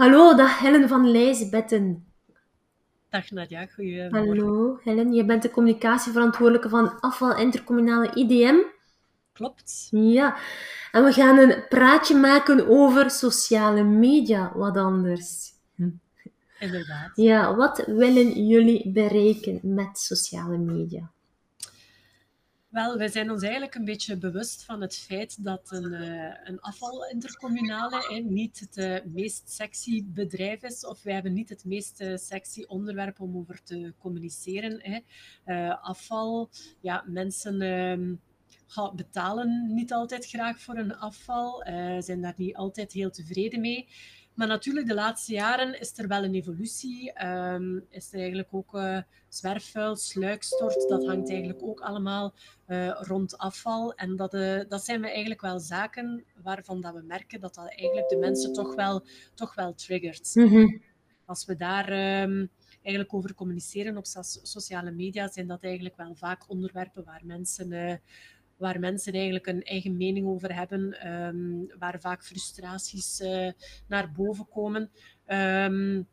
Hallo, dag Helen van Lijsbetten. Dag Nadia, goedemorgen. Hallo Helen, je bent de communicatieverantwoordelijke van afval intercommunale IDM. Klopt. Ja, en we gaan een praatje maken over sociale media, wat anders. Inderdaad. Ja, wat willen jullie bereiken met sociale media? Wel, wij zijn ons eigenlijk een beetje bewust van het feit dat een, uh, een afvalintercommunale eh, niet het uh, meest sexy bedrijf is, of wij hebben niet het meest uh, sexy onderwerp om over te communiceren. afval, ja, mensen ehm, betalen niet altijd graag voor een afval, zijn daar niet altijd heel tevreden mee. Maar natuurlijk, de laatste jaren is er wel een evolutie. Um, is er eigenlijk ook uh, zwerfvuil, sluikstort. Dat hangt eigenlijk ook allemaal uh, rond afval. En dat, uh, dat zijn we eigenlijk wel zaken waarvan dat we merken dat dat eigenlijk de mensen toch wel, toch wel triggert. Mm -hmm. Als we daar um, eigenlijk over communiceren op so sociale media, zijn dat eigenlijk wel vaak onderwerpen waar mensen waar mensen eigenlijk een eigen mening over hebben, um, waar vaak frustraties uh, naar boven komen. Um,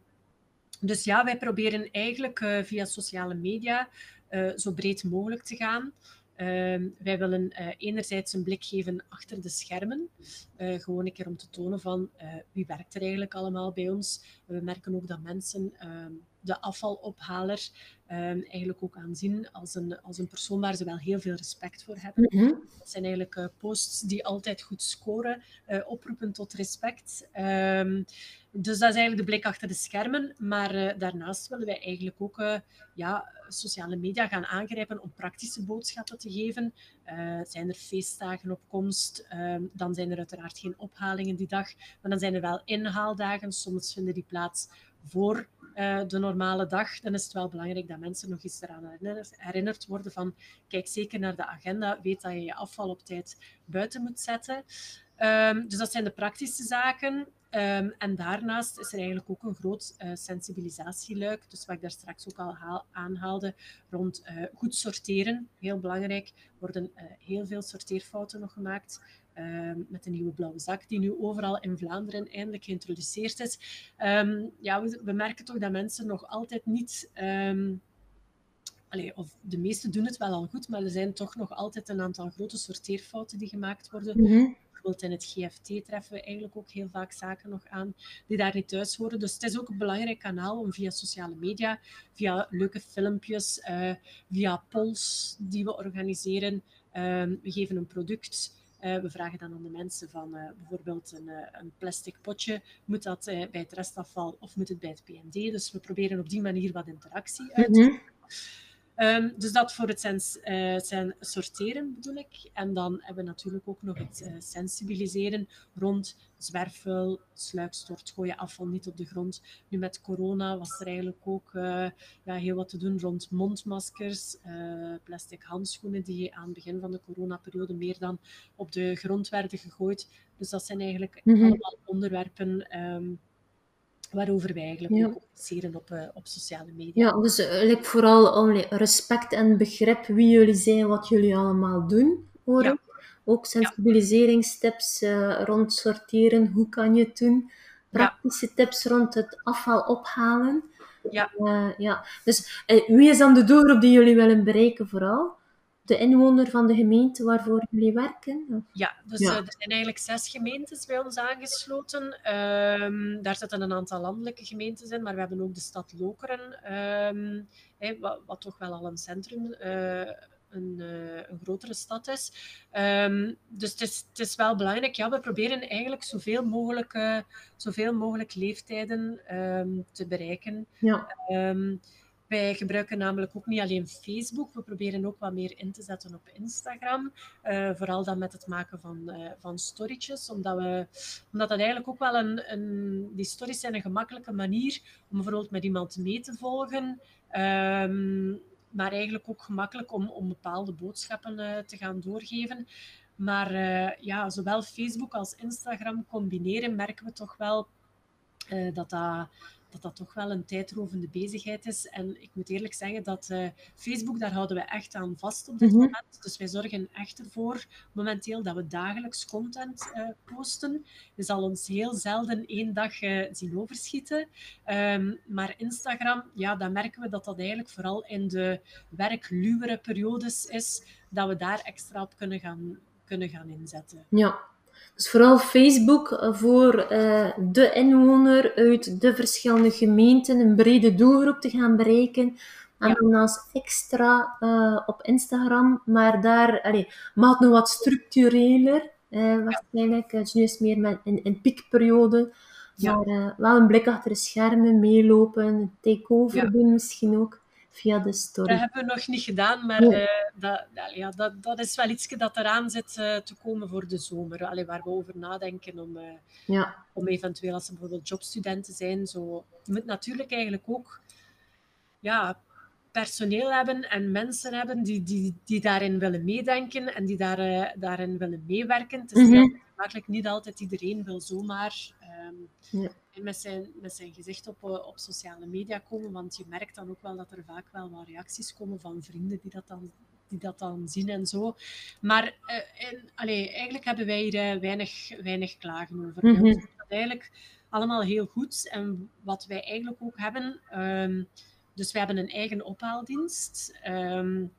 dus ja, wij proberen eigenlijk uh, via sociale media uh, zo breed mogelijk te gaan. Uh, wij willen enerzijds een blik geven achter de schermen. Gewoon een keer om te tonen van wie werkt er eigenlijk allemaal bij ons. We merken ook dat mensen ehm, de afvalophaler um, eigenlijk ook aanzien als een, als een persoon waar ze wel heel veel respect voor hebben. Mm -hmm. Dat zijn eigenlijk uh, posts die altijd goed scoren, uh, oproepen tot respect. Um, dus dat is eigenlijk de blik achter de schermen. Maar uh, daarnaast willen wij eigenlijk ook ja, sociale media gaan aangrijpen om praktische boodschappen te geven. zijn er feestdagen op komst, um, dan zijn er uiteraard geen ophalingen die dag. Maar dan zijn er wel inhaaldagen. Soms vinden die plaats voor uh, de normale dag, dan is het wel belangrijk dat mensen nog eens eraan herinnerd, worden van kijk zeker naar de agenda, weet dat je je afval op tijd buiten moet zetten. Um, dus dat zijn de praktische zaken. Um, en daarnaast is er eigenlijk ook een groot uh, sensibilisatieluik. Dus wat ik daar straks ook al haal, aanhaalde, rond uh, goed sorteren. Heel belangrijk, worden heel veel sorteerfouten nog gemaakt. Um, met de nieuwe blauwe zak, die nu overal in Vlaanderen eindelijk geïntroduceerd is. Um, ja, we, we, merken toch dat mensen nog altijd niet. Um, allee, of de meesten doen het wel al goed, maar er zijn toch nog altijd een aantal grote sorteerfouten die gemaakt worden. Mm -hmm. Bijvoorbeeld in het GFT treffen we eigenlijk ook heel vaak zaken nog aan die daar niet thuis horen. Dus het is ook een belangrijk kanaal om via sociale media, via leuke filmpjes, uh, via polls die we organiseren. we geven een product. Uh, we vragen dan aan de mensen van uh, bijvoorbeeld een, uh, een, plastic potje, moet dat bij het restafval of moet het bij het PND? Dus we proberen op die manier wat interactie uit te mm -hmm. Um, dus dat voor het sens, uh, zijn sorteren bedoel ik. En dan hebben we natuurlijk ook nog het uh, sensibiliseren rond zwerfvuil, sluikstort, gooi je afval niet op de grond. Nu met corona was er eigenlijk ook uh, ja, heel wat te doen rond mondmaskers, plastic handschoenen die aan het begin van de coronaperiode meer dan op de grond werden gegooid. Dus dat zijn eigenlijk mm -hmm. allemaal onderwerpen um, waarover wij eigenlijk ja. communiceren op, uh, op sociale media. Ja, dus eigenlijk vooral respect en begrip wie jullie zijn, wat jullie allemaal doen, hoor ja. Ook sensibiliseringstips uh, rond sorteren, hoe kan je het doen. Praktische tips rond het afval ophalen. Ja. Uh, ja. Dus wie is dan de doelgroep die jullie willen bereiken vooral? De inwoner van de gemeente waarvoor jullie werken? Ja, dus ja. Uh, er zijn eigenlijk zes gemeentes bij ons aangesloten. Um, daar zitten een aantal landelijke gemeentes in, maar we hebben ook de stad Lokeren, um, hey, wat, wat, toch wel al een centrum, uh, een, uh, een, grotere stad is. Um, dus het is, het is, wel belangrijk. Ja, we proberen eigenlijk zoveel mogelijk, zoveel mogelijk leeftijden te bereiken. Ja. Wij gebruiken namelijk ook niet alleen Facebook, we proberen ook wat meer in te zetten op Instagram. Uh, vooral dan met het maken van, uh, van storytjes, omdat, we, omdat dat eigenlijk ook wel een, een... Die stories zijn een gemakkelijke manier om bijvoorbeeld met iemand mee te volgen. Um, maar eigenlijk ook gemakkelijk om, om bepaalde boodschappen uh, te gaan doorgeven. Maar ja, zowel Facebook als Instagram combineren merken we toch wel dat dat dat dat toch wel een tijdrovende bezigheid is. En ik moet eerlijk zeggen dat uh, Facebook, daar houden we echt aan vast op dit mhm. moment. Dus wij zorgen echt ervoor momenteel dat we dagelijks content uh, posten. Je zal ons heel zelden één dag uh, zien overschieten. Um, maar Instagram, ja, dan merken we dat dat eigenlijk vooral in de werkluwere periodes is, dat we daar extra op kunnen gaan, kunnen gaan inzetten. Ja, dus vooral Facebook eh, voor uh, de inwoner uit de verschillende gemeenten een brede doelgroep te gaan bereiken. En dan als extra uh, op Instagram, maar daar allee, mag het nog wat structureler, uh, waarschijnlijk. Het is nu eens meer met, in piekperiode. Maar wel een blik achter de schermen, meelopen, take-over doen misschien ook via de story. Dat hebben we nog niet gedaan, maar uh, dat, ja, dat, dat is wel iets dat eraan zit uh, te komen voor de zomer. Allee, waar we over nadenken om, uh, ja. om eventueel, als ze bijvoorbeeld jobstudenten zijn, zo... Je moet natuurlijk eigenlijk ook ja, personeel hebben en mensen hebben die, die, die daarin willen meedenken en die daar, daarin willen meewerken. Het is mm -hmm. makkelijk niet altijd iedereen wil zomaar... Um, ja met zijn, met zijn gezicht op, eh, op sociale media komen. Want je merkt dan ook wel dat er vaak wel wat reacties komen van vrienden die dat dan, die dat dan zien en zo. Maar uh, en, allee, eigenlijk hebben wij hier uh, weinig, weinig klagen over. Mm -hmm. dat eigenlijk allemaal heel goed. En wat wij eigenlijk ook hebben... Um, dus we hebben een eigen ophaaldienst. Um,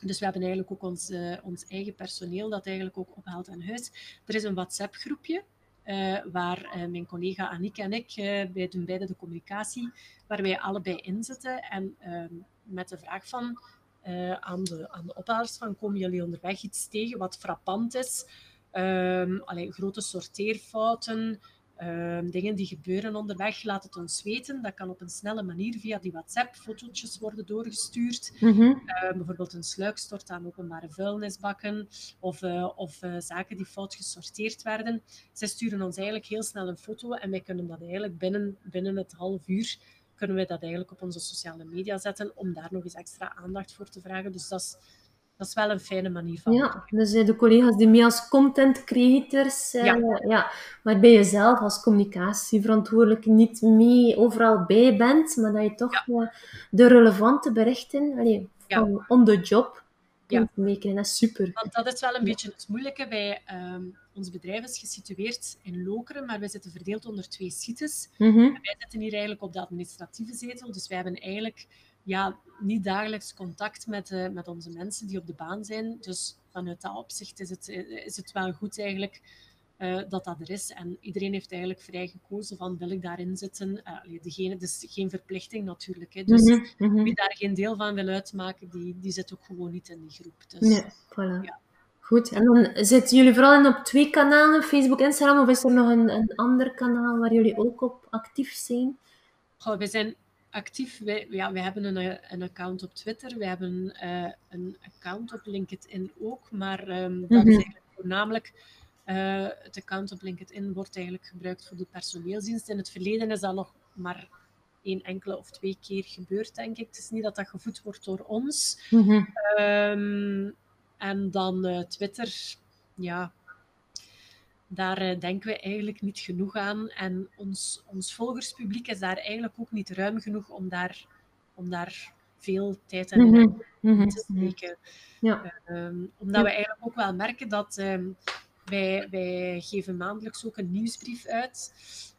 dus we hebben eigenlijk ook ons, uh, ons eigen personeel dat eigenlijk ook ophaalt aan huis. Er is een WhatsApp-groepje uh, waar uh, mijn collega Annick en ik, uh, wij doen beide de communicatie, waar wij allebei in zitten en ehm, met de vraag van aan, de, aan de ophalers van komen jullie onderweg iets tegen wat frappant is? Um, grote sorteerfouten, Um, dingen die gebeuren onderweg, laat het ons weten. Dat kan op een snelle manier via die WhatsApp fotootjes worden doorgestuurd. Mm -hmm. uh, bijvoorbeeld een sluikstort aan openbare vuilnisbakken of, uh, of uh, zaken die fout gesorteerd werden. Zij sturen ons eigenlijk heel snel een foto en wij kunnen dat eigenlijk binnen, binnen het half uur kunnen wij dat eigenlijk op onze sociale media zetten om daar nog eens extra aandacht voor te vragen. Dus dat is dat is wel een fijne manier van. Ja, dus de collega's die mee als content creators, uh, ja. ja. maar bij jezelf als communicatieverantwoordelijke niet mee overal bij bent, maar dat je toch ja. uh, de relevante berichten allee, van on the job kunt meekrijgen. Dat is super. Want dat is wel een beetje het moeilijke. Wij, um, ons bedrijf is gesitueerd in Lokeren, maar wij zitten verdeeld onder twee sites. Mm -hmm. wij zitten hier eigenlijk op de administratieve zetel, dus wij hebben eigenlijk ja, niet dagelijks contact met, uh, met onze mensen die op de baan zijn. Dus vanuit dat opzicht is het, is het wel goed eigenlijk uh, dat dat er is. En iedereen heeft eigenlijk vrij gekozen van wil ik daarin zitten. Uh, degene, dus geen verplichting natuurlijk. Hè. Dus mm -hmm. wie daar geen deel van wil uitmaken, die, die zit ook gewoon niet in die groep. Dus, nee, voilà. Ja. Goed, en dan zitten jullie vooral in op twee kanalen, Facebook, Instagram, of is er nog een, een ander kanaal waar jullie ook op actief zijn? Goh, we zijn actief. Wij, ja, wij hebben een, een account op Twitter, we hebben uh, een account op LinkedIn ook, maar um, dat mm -hmm. is eigenlijk voornamelijk. Uh, het account op LinkedIn wordt eigenlijk gebruikt voor de personeelsdienst. In het verleden is dat nog maar één enkele of twee keer gebeurd, denk ik. Het is niet dat dat gevoed wordt door ons. Mm -hmm. um, en dan uh, Twitter, ja, daar uh, denken we eigenlijk niet genoeg aan. En ons, ons volgerspubliek is daar eigenlijk ook niet ruim genoeg om daar, om daar veel tijd en mm -hmm. te steken. Ja. Um, omdat we eigenlijk ook wel merken dat um, wij, wij geven maandelijks ook een nieuwsbrief uit.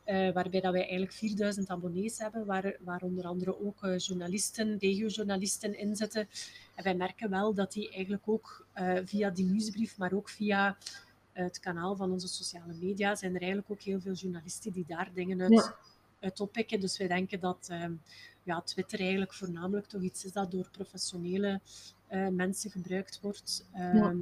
Uh, waarbij dat wij eigenlijk 4000 abonnees hebben, waar, waar onder andere ook uh, journalisten, regiojournalisten in zitten. En wij merken wel dat die eigenlijk ook uh, via die nieuwsbrief, maar ook via het kanaal van onze sociale media zijn er eigenlijk ook heel veel journalisten die daar dingen uit, ja. uit oppikken. Dus wij denken dat um, ja, Twitter eigenlijk voornamelijk toch iets is dat door professionele uh, mensen gebruikt wordt um, ja.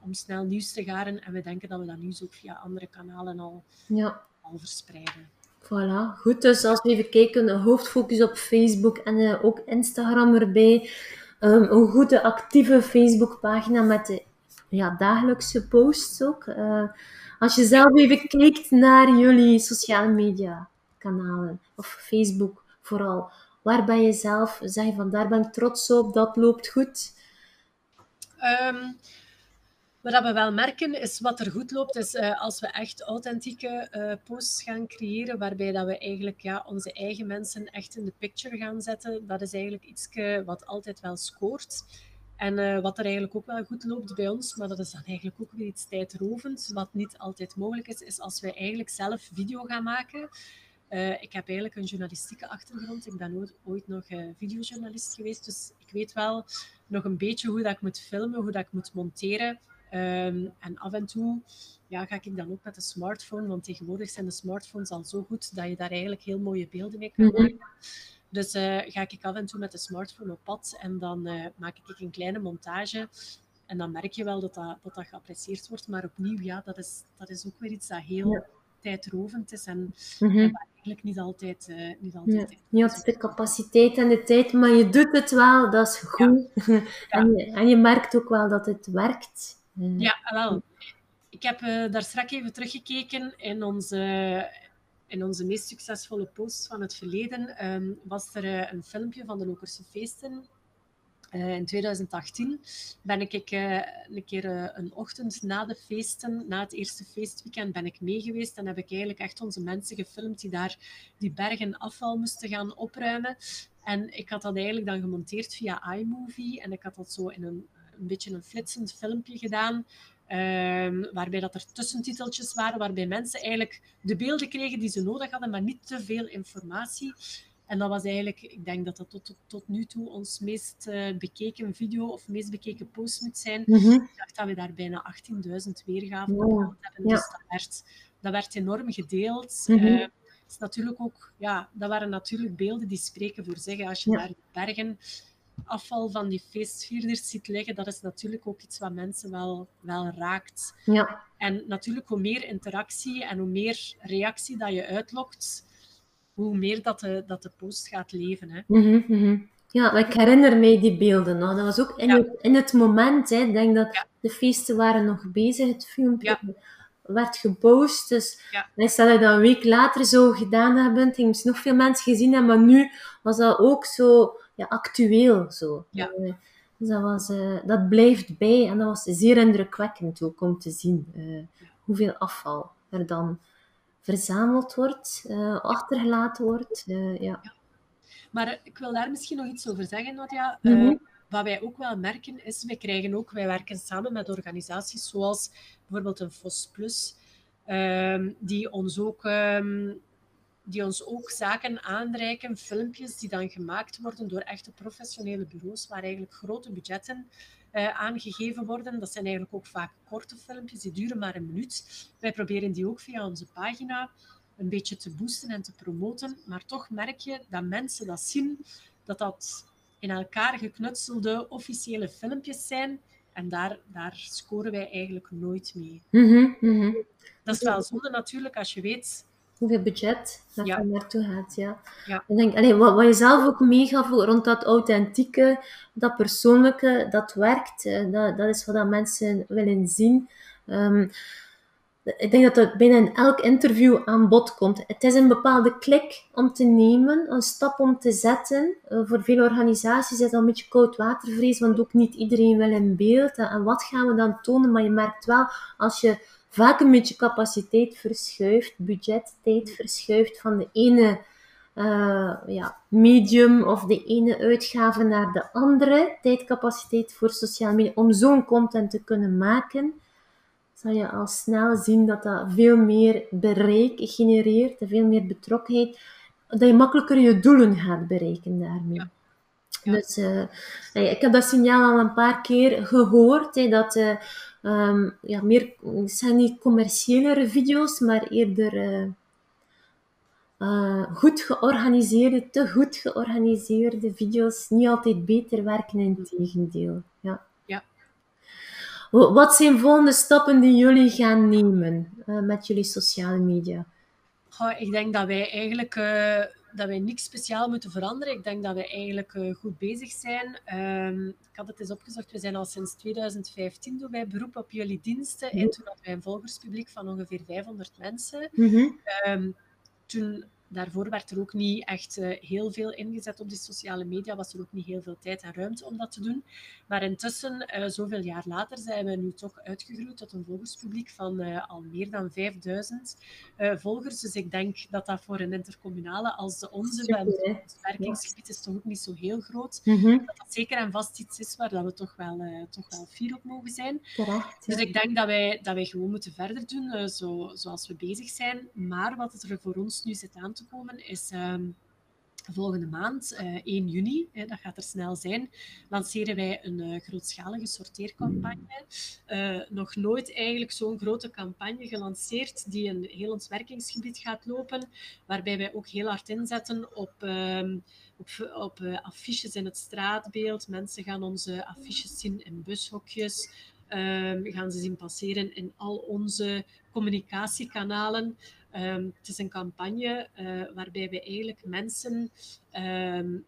om snel nieuws te garen. En we denken dat we dat nieuws ook via andere kanalen al, ja. al verspreiden. Voilà, goed. Dus als we even kijken, hoofdfocus op Facebook en uh, ook Instagram erbij. Um, een goede actieve Facebookpagina met de ja, dagelijkse posts ook. Uh, als je zelf even kijkt naar jullie sociale media kanalen of Facebook vooral, waar ben je zelf, zeg je van daar ben ik trots op, dat loopt goed? Um, Wat we wel merken is wat er goed loopt, is uh, als we echt authentieke uh, posts gaan creëren, waarbij dat we eigenlijk ja, onze eigen mensen echt in de picture gaan zetten. Dat is eigenlijk iets wat altijd wel scoort. En uh, wat er eigenlijk ook wel goed loopt bij ons, maar dat is dan eigenlijk ook weer iets tijdrovend, wat niet altijd mogelijk is, is als wij eigenlijk zelf video gaan maken. ik heb eigenlijk een journalistieke achtergrond. Ik ben ooit, ooit nog videojournalist geweest, dus ik weet wel nog een beetje hoe dat ik moet filmen, hoe dat ik moet monteren. Ehm, en af en toe ja, ga ik dan ook met de smartphone, want tegenwoordig zijn de smartphones al zo goed dat je daar eigenlijk heel mooie beelden mee kan mhm. maken. Dus uh, ga ik af en toe met de smartphone op pad en dan uh, maak ik een kleine montage. En dan merk je wel dat dat, dat, dat geapprecieerd wordt. Maar opnieuw, ja, dat is, dat is ook weer iets dat heel tijdrovend is. En, mm eigenlijk niet altijd, uh, niet altijd ja. Niet altijd de capaciteit en de tijd, maar je doet het wel, dat is goed. en, je, en je merkt ook wel dat het werkt. Ja, wel. Ik heb daar straks even teruggekeken in onze, in onze meest succesvolle posts van het verleden. Um, was er uh, een filmpje van de Lokerse Feesten. Uh, in 2018 ben ik een keer een ochtend na de feesten, na het eerste feestweekend, ben ik mee geweest en heb ik eigenlijk echt onze mensen gefilmd die daar die bergen afval moesten gaan opruimen. En ik had dat eigenlijk dan gemonteerd via iMovie en ik had dat zo in een een beetje een flitsend filmpje gedaan. Um, waarbij dat er tussentiteltjes waren, waarbij mensen eigenlijk de beelden kregen die ze nodig hadden, maar niet te veel informatie. En dat was eigenlijk, ik denk dat dat tot, tot, nu toe ons meest uh, bekeken video of meest bekeken post moet zijn. Mm -hmm. Ik dacht dat we daar bijna 18.000 weergaven op gehad hebben. Ja. Dus dat werd, dat werd enorm gedeeld. Mm -hmm. uh, is natuurlijk ook, ja, dat waren natuurlijk beelden die spreken voor zich. Als je ja. naar bergen afval van die feestvierders ziet liggen, dat is natuurlijk ook iets wat mensen wel, wel raakt. Ja. En natuurlijk, hoe meer interactie en hoe meer reactie dat je uitlokt, hoe meer dat de, dat de post gaat leven. Hè. Mm -hmm, Ja, ik herinner mij die beelden nog. Dat was ook in, het, in het moment. Hè. Ik denk dat de feesten waren nog bezig. Het filmpje werd gepost. Dus stel dat je dat een week later zo gedaan hebben, misschien nog veel mensen gezien hebben. Maar nu was dat ook zo ja, actueel. Zo. Ja. Uh, dus dat, was, uh, dat blijft bij en dat was zeer indrukwekkend ook om te zien uh, hoeveel afval er dan verzameld wordt, achtergelaten wordt. ja. ja. Maar ik wil daar misschien nog iets over zeggen, Nadia. Mm -hmm. Wat wij ook wel merken is, wij krijgen ook, wij werken samen met organisaties zoals bijvoorbeeld een FOS Plus, um, die ons ook um, die ons ook zaken aanreiken, filmpjes die dan gemaakt worden door echte professionele bureaus, waar eigenlijk grote budgetten uh, aangegeven worden. Dat zijn eigenlijk ook vaak korte filmpjes, die duren maar een minuut. Wij proberen die ook via onze pagina een beetje te boosten en te promoten, maar toch merk je dat mensen dat zien, dat dat in elkaar geknutselde officiële filmpjes zijn. En daar, daar scoren wij eigenlijk nooit mee. Mm -hmm, Dat is wel zonde natuurlijk als je weet hoeveel budget dat ja. er naartoe gaat. Ja. ja. Ik denk, allee, wat, wat je zelf ook meegaf rond dat authentieke, dat persoonlijke, dat werkt. Eh, dat, dat is wat dat mensen willen zien. Um, ik denk dat dat bijna in elk interview aan bod komt. Het is een bepaalde klik om te nemen, een stap om te zetten. Uh, voor veel organisaties is dat een beetje koudwatervrees, want ook niet iedereen wil in beeld. En wat gaan we dan tonen? Maar je merkt wel, als je vaak een beetje capaciteit verschuift, budget, tijd verschuift van de ene uh, ja, medium of de ene uitgave naar de andere. Tijdcapaciteit voor sociale media om zo'n content te kunnen maken, zal je al snel zien dat dat veel meer bereik genereert, veel meer betrokkenheid, dat je makkelijker je doelen gaat bereiken daarmee. Dus uh, ik heb dat signaal al een paar keer gehoord, hè, dat uh, um, ja, meer, het zijn niet commerciëlere video's, maar eerder uh, uh, goed georganiseerde, te goed georganiseerde video's niet altijd beter werken, in tegendeel. Ja. ja. Wat zijn volgende stappen die jullie gaan nemen uh, met jullie sociale media? Ik denk dat wij eigenlijk dat wij niks speciaal moeten veranderen. Ik denk dat we eigenlijk uh, goed bezig zijn. Um, ik had het eens opgezocht. We zijn al sinds 2015 doen wij beroep op jullie diensten. En toen hadden wij een volgerspubliek van ongeveer 500 mensen. Mm -hmm. um, toen daarvoor werd er ook niet echt heel veel ingezet op die sociale media, was er ook niet heel veel tijd en ruimte om dat te doen. Maar intussen, zoveel jaar later, zijn we nu toch uitgegroeid tot een volgerspubliek van al meer dan 5000 volgers. Dus ik denk dat dat voor een intercommunale als de onze, het werkingsgebied is toch ook niet zo heel groot, mhm. dat dat zeker en vast iets is waar dat we toch wel, toch wel fier op mogen zijn. Dus ik denk dat wij, dat wij gewoon moeten verder doen zo, zoals we bezig zijn. Maar wat er voor ons nu zit aan te komen, is ehm, volgende maand, uh, eh, 1 juni, hè, dat gaat er snel zijn, lanceren wij een uh, grootschalige sorteercampagne. Uh, nog nooit eigenlijk zo'n grote campagne gelanceerd die een heel ons werkingsgebied gaat lopen, waarbij wij ook heel hard inzetten op, ehm, op, op affiches in het straatbeeld. Mensen gaan onze affiches zien in bushokjes. Um, gaan ze zien passeren in al onze communicatiekanalen. Um, het is een campagne uh, waarbij we eigenlijk mensen um,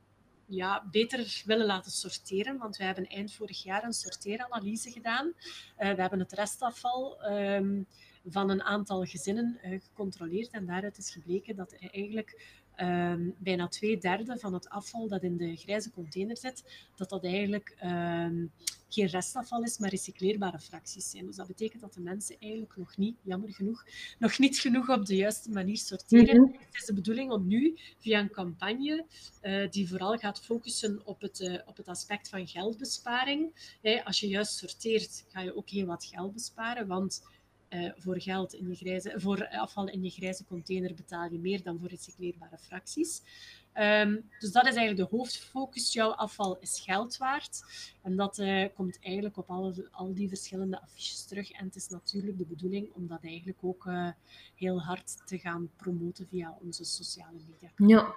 ja, beter willen laten sorteren. Want we hebben eind vorig jaar een sorteeranalyse gedaan. Uh, we hebben het restafval um, van een aantal gezinnen uh, gecontroleerd. En daaruit is gebleken dat eigenlijk um, bijna twee derde van het afval dat in de grijze container zit, dat dat eigenlijk um, geen restafval is, maar recycleerbare fracties zijn. Dus dat betekent dat de mensen eigenlijk nog niet, jammer genoeg, nog niet genoeg op de juiste manier sorteren. Mm -hmm. Het is de bedoeling om nu via een campagne uh, die vooral gaat focussen op het, uh, op het aspect van geldbesparing. Hey, als je juist sorteert, ga je ook heel wat geld besparen, want uh, voor, geld in je grijze, voor afval in je grijze container betaal je meer dan voor recycleerbare fracties. Um, dus dat is eigenlijk de hoofdfocus. Jouw afval is geld waard. En dat uh, komt eigenlijk op alle, al die verschillende affiches terug. En het is natuurlijk de bedoeling om dat eigenlijk ook uh, heel hard te gaan promoten via onze sociale media. Ja.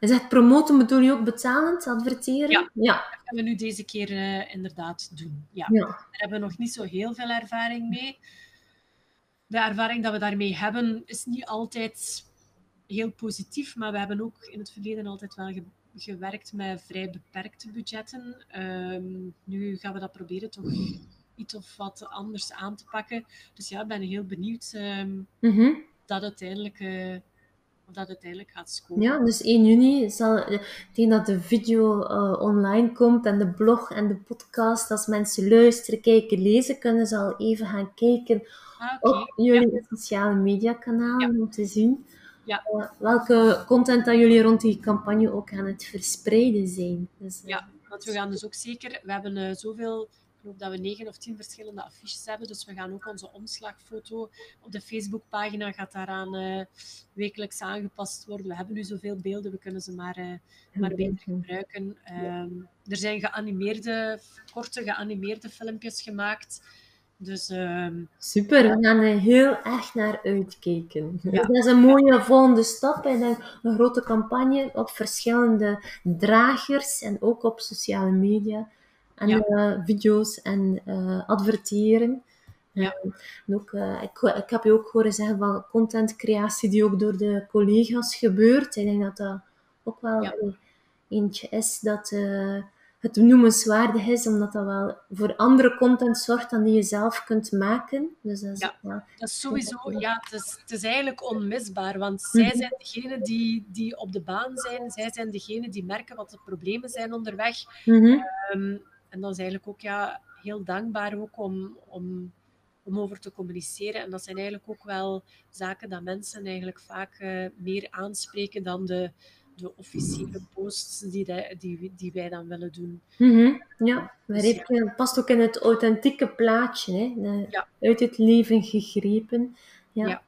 En zegt promoten bedoel je ook betalend, adverteren? Ja, ja. dat gaan we nu deze keer uh, inderdaad doen. Ja. ja. Daar hebben we nog niet zo heel veel ervaring mee de ervaring dat we daarmee hebben is niet altijd heel positief, maar we hebben ook in het verleden altijd wel gewerkt met vrij beperkte budgetten. Um, nu gaan we dat proberen toch iets of wat anders aan te pakken. Dus ja, ik ben heel benieuwd um, mm -hmm. dat uiteindelijk... Uh, dat uiteindelijk gaat scoren. Ja, dus 1 juni zal, tegen dat de video uh, online komt en de blog en de podcast, als mensen luisteren, kijken, lezen, kunnen ze al even gaan kijken ah, okay. op jullie ja. sociale media kanalen ja. om te zien ja. uh, welke content dat jullie rond die campagne ook aan het verspreiden zijn. Dus, uh, ja, want we gaan dus ook zeker, we hebben zoveel geloof dat we negen of tien verschillende affiches hebben. Dus we gaan ook onze omslagfoto op de Facebookpagina gaat daaraan uh, wekelijks aangepast worden. We hebben nu zoveel beelden, we kunnen ze maar, uh, maar beter gebruiken. Um, er zijn geanimeerde, korte geanimeerde filmpjes gemaakt. Dus, um, Super, we gaan er heel erg naar uitkijken. Ja. Dat is een mooie volgende stap. En een grote campagne op verschillende dragers en ook op sociale media en ja. uh, video's en uh, adverteren. Ja. En ook, uh, ik, ik heb je ook horen zeggen van contentcreatie die ook door de collega's gebeurt. Ik denk dat dat ook wel ja. eentje is dat het noemenswaardig is, omdat dat wel voor andere content zorgt dan die je zelf kunt maken. Dus dat is, ja, ja, dat is sowieso, ja, het is, het is eigenlijk onmisbaar, want zij mhm. zijn degene die, die op de baan zijn, zij zijn degene die merken wat de problemen zijn onderweg. Mm -hmm. um, en dat is eigenlijk ook ja, heel dankbaar ook om, om, om over te communiceren. En dat zijn eigenlijk ook wel zaken dat mensen eigenlijk vaak uh, meer aanspreken dan de, de officiële posts die, de, die, die wij dan willen doen. Mm -hmm. Ja, dus, ja. past ook in het authentieke plaatje, hè? De, ja. uit het leven gegrepen. ja. ja.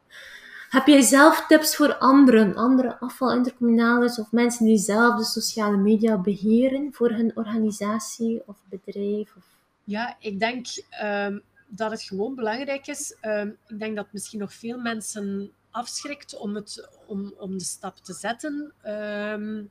Heb jij zelf tips voor anderen, andere afvalintercommunales of mensen die zelf de sociale media beheren voor hun organisatie of bedrijf? Of... Ja, ik denk um, dat het gewoon belangrijk is. Um, ik denk dat misschien nog veel mensen afschrikt om, het, om, om de stap te zetten. Um,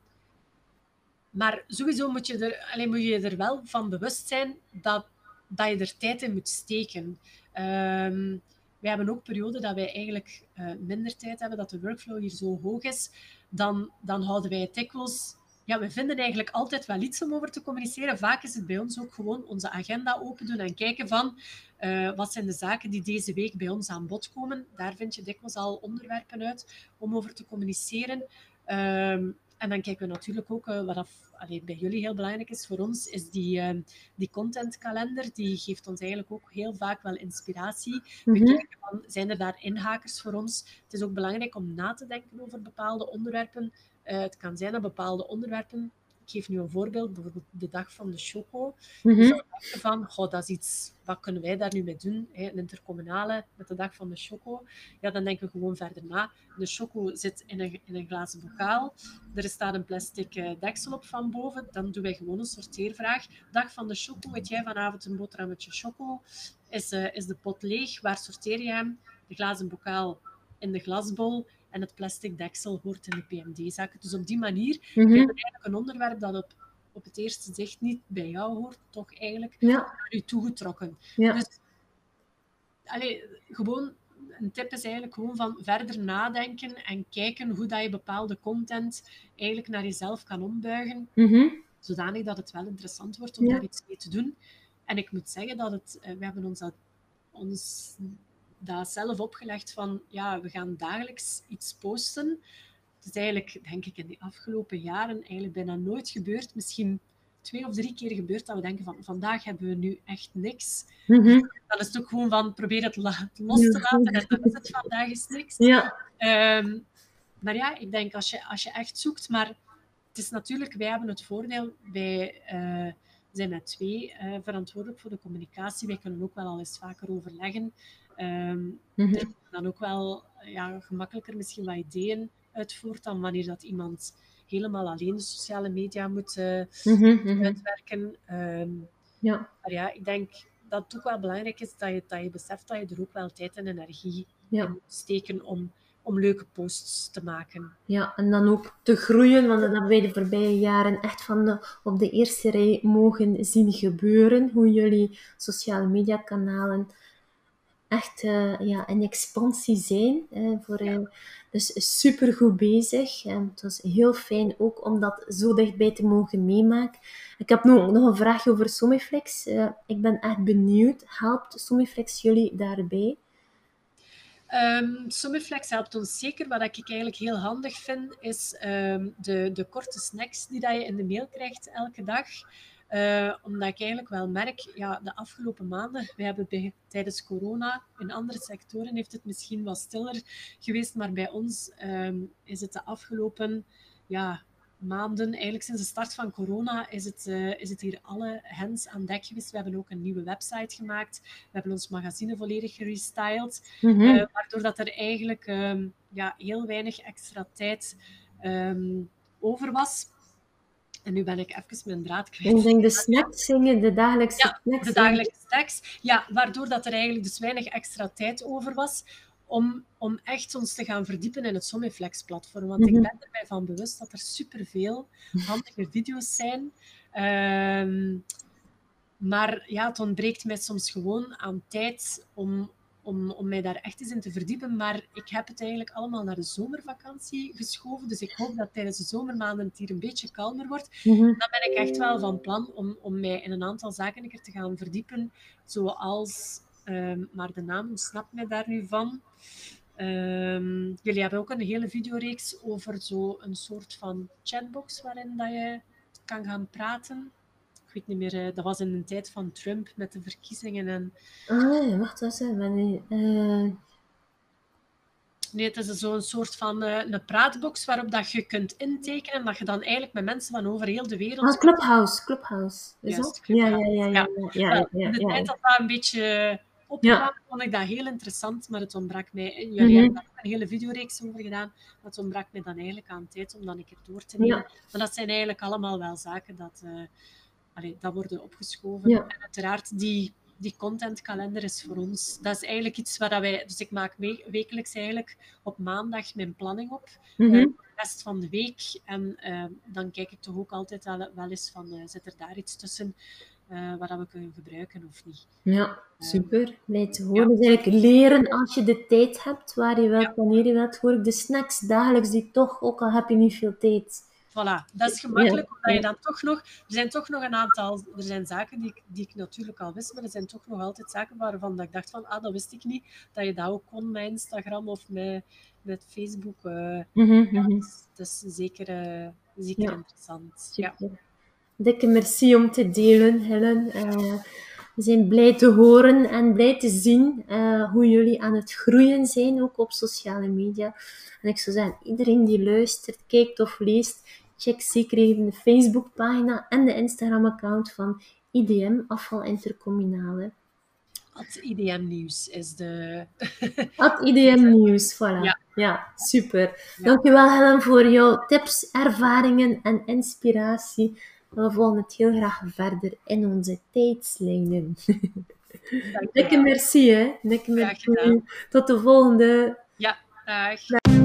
maar sowieso moet je, er, alleen moet je er wel van bewust zijn dat, dat je er tijd in moet steken. Um, wij hebben ook perioden dat wij eigenlijk uh, minder tijd hebben, dat de workflow hier zo hoog is. Dan, dan houden wij het dikwijls ja, we vinden eigenlijk altijd wel iets om over te communiceren. Vaak is het bij ons ook gewoon onze agenda open doen en kijken van uh, wat zijn de zaken die deze week bij ons aan bod komen. Daar vind je dikwijls al onderwerpen uit om over te communiceren. Ehm, en dan kijken we natuurlijk ook, uh, wat allee, bij jullie heel belangrijk is voor ons, is die, uh, die contentkalender. Die geeft ons eigenlijk ook heel vaak wel inspiratie. We mhm. kijken van, zijn er daar inhakers voor ons? Het is ook belangrijk om na te denken over bepaalde onderwerpen. Uh, het kan zijn dat bepaalde onderwerpen ik geef nu een voorbeeld, bijvoorbeeld de dag van de choco. Mm -hmm. van, goh, dat is iets, wat kunnen wij daar nu mee doen? Hè? Een intercommunale met de dag van de choco. Ja, dan denken we gewoon verder na. De choco zit in een, in een glazen bokaal. Er staat een plastic uh, deksel op van boven. Dan doen wij gewoon een sorteervraag. Dag van de choco, eet jij vanavond een boterhammetje choco? Is, uh, is de pot leeg? Waar sorteer je hem? De glazen bokaal in de glasbol en het plastic deksel hoort in de PMD-zakken. Dus op die manier mm -hmm. heb je eigenlijk een onderwerp dat op, op het eerste zicht niet bij jou hoort, toch eigenlijk ja. naar je toegetrokken. Ja. Dus allee, gewoon een tip is eigenlijk gewoon van verder nadenken en kijken hoe dat je bepaalde content eigenlijk naar jezelf kan ombuigen. Mm -hmm. Zodanig dat het wel interessant wordt om daar iets mee te doen. En ik moet zeggen dat het, eh, we hebben ons dat, ons dat zelf opgelegd van, ja, we gaan dagelijks iets posten. Het is eigenlijk, denk ik, in de afgelopen jaren eigenlijk bijna nooit gebeurd. Misschien twee of drie keer gebeurd dat we denken van, vandaag hebben we nu echt niks. Mm -hmm. Dan is het ook gewoon van, probeer het los te laten en dan is het vandaag is niks. Ja. Um, maar ja, ik denk als je, als je echt zoekt, maar het is natuurlijk, wij hebben het voordeel, wij uh, zijn met twee uh, verantwoordelijk voor de communicatie. Wij kunnen ook wel al eens vaker overleggen. Um, mm -hmm. dan ook wel ja, gemakkelijker misschien wat ideeën uitvoert dan wanneer dat iemand helemaal alleen de sociale media moet uh, mm -hmm. uitwerken. Um, ja. Maar ja, ik denk dat het ook wel belangrijk is dat je, dat je beseft dat je er ook wel tijd en energie ja. in moet steken om, om leuke posts te maken. Ja, en dan ook te groeien, want dat hebben wij de voorbije jaren echt van de, op de eerste rij mogen zien gebeuren. Hoe jullie sociale media kanalen echt uh, ja, in expansie zijn. Uh, voor, uh, dus super goed bezig. En het was heel fijn ook om dat zo dichtbij te mogen meemaken. Ik heb nog, nog een vraagje over Somiflex. ik ben echt benieuwd. Helpt Somiflex jullie daarbij? Um, Somiflex helpt ons zeker. Wat ik eigenlijk heel handig vind, is um, de, de korte snacks die dat je in de mail krijgt elke dag. Uh, omdat ik eigenlijk wel merk, ja, de afgelopen maanden, we hebben bij, tijdens corona, in andere sectoren heeft het misschien wat stiller geweest, maar bij ons um, is het de afgelopen ja, maanden, eigenlijk sinds de start van corona, is het, uh, is het hier alle hens aan dek geweest. We hebben ook een nieuwe website gemaakt. We hebben ons magazine volledig gerestyled. Mm -hmm. uh, waardoor dat er eigenlijk um, ja, heel weinig extra tijd um, over was. En nu ben ik even mijn draad kwijt. Ik denk de snacks zingen, de dagelijkse ja, snacks. de dagelijkse snacks. Ja, waardoor dat er eigenlijk dus weinig extra tijd over was om, om echt ons te gaan verdiepen in het Somiflex-platform. Want mm -hmm. ik ben er mij van bewust dat er superveel handige video's zijn. Um, maar ja, het ontbreekt mij soms gewoon aan tijd om, om, om mij daar echt eens in te verdiepen. Maar ik heb het eigenlijk allemaal naar de zomervakantie geschoven. Dus ik hoop dat tijdens de zomermaanden het hier een beetje kalmer wordt. Mm -hmm. Dan ben ik echt wel van plan om, om mij in een aantal zaken te gaan verdiepen. Zoals, um, maar de naam ontsnapt mij daar nu van. Um, jullie hebben ook een hele videoreeks over zo een soort van chatbox waarin dat je kan gaan praten weet niet meer, uh, dat was in de tijd van Trump met de verkiezingen. En... Ah, ja, wacht, wat is nee, uh... nee, het is zo'n soort van uh, een praatbox waarop dat je kunt intekenen en dat je dan eigenlijk met mensen van over heel de wereld... Ah, Clubhouse, Clubhouse. Is dat? Ja, ja, ja. ja, ja, ja, ja, In de tijd dat dat een beetje opgegaan, vond ik dat heel interessant, maar het ontbrak mij... Jullie mm -hmm. hebben daar een hele videoreeks over gedaan, maar het ontbrak mij dan eigenlijk aan tijd om dan een keer door te nemen. Maar dat zijn eigenlijk allemaal wel zaken dat allee, dat worden opgeschoven. Ja. En uiteraard, die, die contentkalender is voor ons... Dat is eigenlijk iets waar wij... Dus ik maak mee, wekelijks eigenlijk op maandag mijn planning op. Mm -hmm. uh, de rest van de week. En uh, dan kijk ik toch ook altijd wel, wel eens van... Uh, zit er daar iets tussen uh, wat we kunnen gebruiken of niet. Ja, super. Blij te horen. Ja. Dus eigenlijk leren als je de tijd hebt, waar je wilt, ja. wanneer je wilt. Hoor ik de snacks dagelijks, die toch, ook al heb je niet veel tijd, Voilà, dat is gemakkelijk, omdat je dan toch nog... Er zijn toch nog een aantal... Er zijn zaken die ik, die ik natuurlijk al wist, maar er zijn toch nog altijd zaken waarvan dat ik dacht van, ah, dat wist ik niet, dat je dat ook kon met Instagram of met, met Facebook. Uh, mm -hmm. dat, is, zeker, uh, zeker interessant. Ja. Dikke merci om te delen, Helen. Uh, we zijn blij te horen en blij te zien hoe jullie aan het groeien zijn, ook op sociale media. En ik zou zeggen, iedereen die luistert, kijkt of leest, check zeker even de Facebookpagina en de Instagram-account van IDM, Afval Intercommunale. At IDM Nieuws is de... At IDM Nieuws, voilà. Ja, ja super. Ja. Dankjewel Helen voor jouw tips, ervaringen en inspiratie. We volgen het heel graag verder in onze tijdslijnen. Dikke merci, hè. Dikke merci. Tot de volgende. Ja, dag.